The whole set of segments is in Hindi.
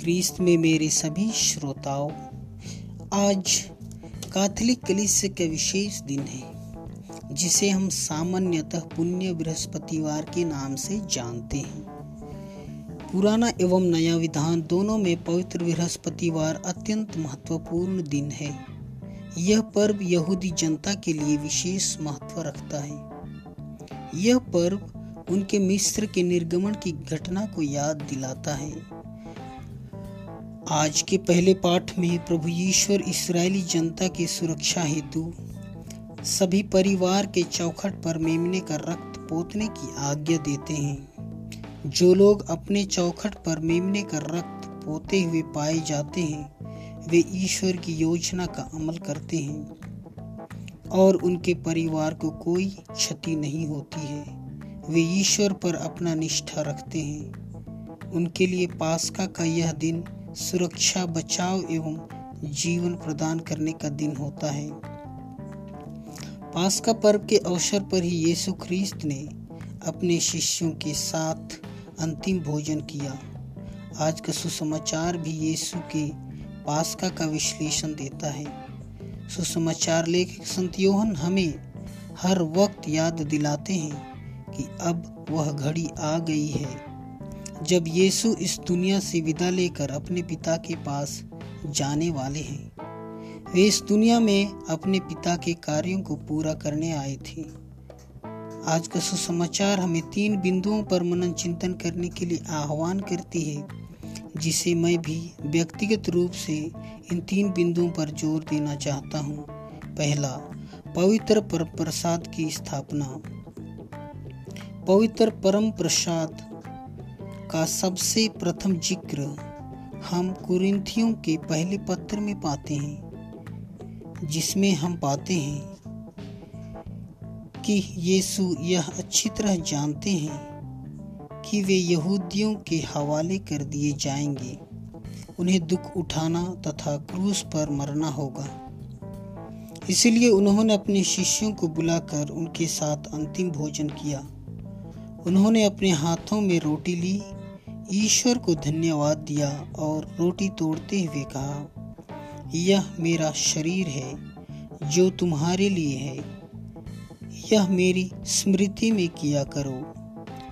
ख्रीस्त में मेरे सभी श्रोताओं, आज कैथोलिक कलिस का विशेष दिन है, जिसे हम सामान्यतः पुण्य बृहस्पतिवार के नाम से जानते हैं। पुराना एवं नया विधान दोनों में पवित्र बृहस्पतिवार अत्यंत महत्वपूर्ण दिन है। यह पर्व यहूदी जनता के लिए विशेष महत्व रखता है। यह पर्व उनके मिस्र के निर्गमन की घटना को याद दिलाता है। आज के पहले पाठ में प्रभु ईश्वर इसराइली जनता की सुरक्षा हेतु सभी परिवार के चौखट पर मेमने का रक्त पोतने की आज्ञा देते हैं। जो लोग अपने चौखट पर मेमने का रक्त पोते हुए पाए जाते हैं, वे ईश्वर की योजना का अमल करते हैं और उनके परिवार को कोई क्षति नहीं होती है। वे ईश्वर पर अपना निष्ठा रखते हैं। उनके लिए पास्का का यह दिन सुरक्षा, बचाव एवं जीवन प्रदान करने का दिन होता है। पास्का पर्व के अवसर पर ही यीशु ख्रीस्त ने अपने शिष्यों के साथ अंतिम भोजन किया। आज का सुसमाचार भी यीशु के पास्का का विश्लेषण देता है। सुसमाचार लेखक संत योहन हमें हर वक्त याद दिलाते हैं कि अब वह घड़ी आ गई है। जब यीशु इस दुनिया से विदा लेकर अपने पिता के पास जाने वाले हैं, वे इस दुनिया में अपने पिता के कार्यों को पूरा करने आए थे। आज का सुसमाचार हमें तीन बिंदुओं पर मनन चिंतन करने के लिए आह्वान करती है, जिसे मैं भी व्यक्तिगत रूप से इन तीन बिंदुओं पर ज़ोर देना चाहता हूँ। पहला, पवित्र परम प्रसाद की स्थापना। पवित्र परम प्रसाद का सबसे प्रथम ज़िक्र हम कुरिंथियों के पहले पत्र में पाते हैं, जिसमें हम पाते हैं कि यीशु यह अच्छी तरह जानते हैं कि वे यहूदियों के हवाले कर दिए जाएँगे। उन्हें दुख उठाना तथा क्रूस पर मरना होगा। इसलिए उन्होंने अपने शिष्यों को बुलाकर उनके साथ अंतिम भोजन किया। उन्होंने अपने हाथों में रोटी ली ईश्वर को धन्यवाद दिया और रोटी तोड़ते हुए कहा, यह मेरा शरीर है जो तुम्हारे लिए है। यह मेरी स्मृति में किया करो।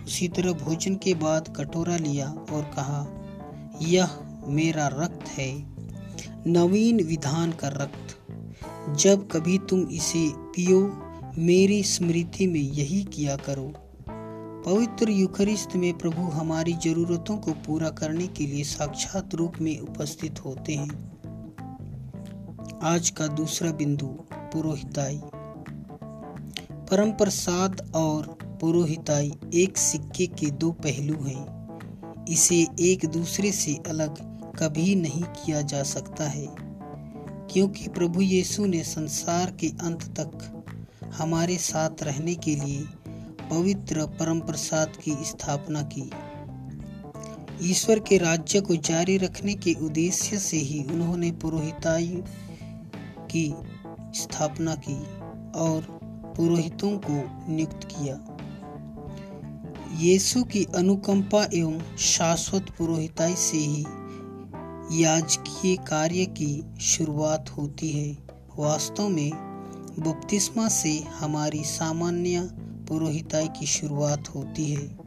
उसी तरह भोजन के बाद कटोरा लिया और कहा, यह मेरा रक्त है, नवीन विधान का रक्त। जब कभी तुम इसे पियो, मेरी स्मृति में यही किया करो। पवित्र युखरिस्त में प्रभु हमारी जरूरतों को पूरा करने के लिए साक्षात रूप में उपस्थित होते हैं। आज का दूसरा बिंदु, पुरोहिताई। परम प्रसाद और पुरोहिताई एक सिक्के के दो पहलू हैं। इसे एक दूसरे से अलग कभी नहीं किया जा सकता है, क्योंकि प्रभु यीशु ने संसार के अंत तक हमारे साथ रहने के लिए पवित्र परम प्रसाद की स्थापना की। ईश्वर के राज्य को जारी रखने के उद्देश्य से ही उन्होंने पुरोहिताई की स्थापना की और पुरोहितों को नियुक्त किया। यीशु की अनुकंपा एवं शाश्वत पुरोहिताई से ही याजकीय कार्य की शुरुआत होती है। वास्तव में बपतिस्मा से हमारी सामान्य पुरोहिताई की शुरुआत होती है।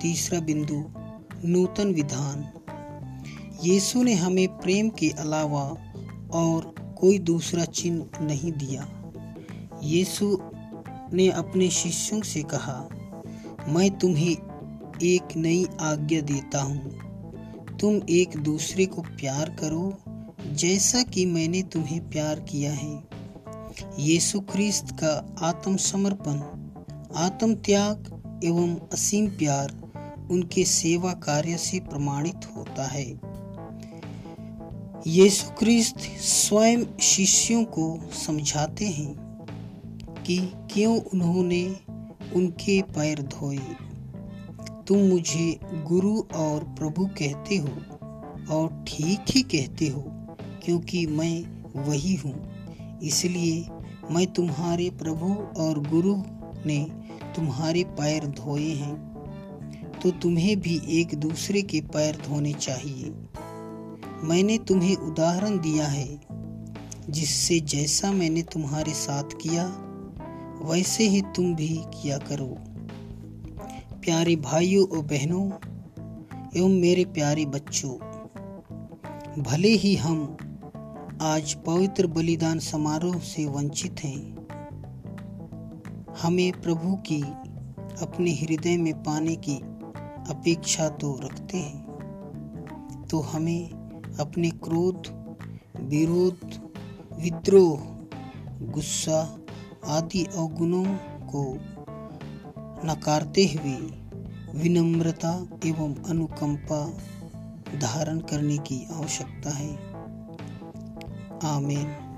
तीसरा बिंदु, नूतन विधान। यीशु ने हमें प्रेम के अलावा और कोई दूसरा चिन्ह नहीं दिया। यीशु ने अपने शिष्यों से कहा, मैं तुम्हें एक नई आज्ञा देता हूँ। तुम एक दूसरे को प्यार करो जैसा कि मैंने तुम्हें प्यार किया है। यीशु ख्रिस्त का आत्मसमर्पण आत्म त्याग एवं असीम प्यार उनके सेवा कार्य से प्रमाणित होता है। यीशु क्रिस्त स्वयं शिष्यों को समझाते हैं कि क्यों उन्होंने उनके पैर धोए। तुम मुझे गुरु और प्रभु कहते हो और ठीक ही कहते हो, क्योंकि मैं वही हूँ। इसलिए मैं तुम्हारे प्रभु और गुरु ने तुम्हारे पैर धोए हैं तो तुम्हें भी एक दूसरे के पैर धोने चाहिए। मैंने तुम्हें उदाहरण दिया है, जिससे जैसा मैंने तुम्हारे साथ किया, वैसे ही तुम भी किया करो। प्यारे भाइयों और बहनों एवं मेरे प्यारे बच्चों, भले ही हम आज पवित्र बलिदान समारोह से वंचित हैं हमें प्रभु की, अपने हृदय में पाने की अपेक्षा तो रखते हैं। तो हमें अपने क्रोध, विरोध, विद्रोह, गुस्सा आदि अवगुणों को नकारते हुए विनम्रता एवं अनुकंपा धारण करने की आवश्यकता है। आमीन।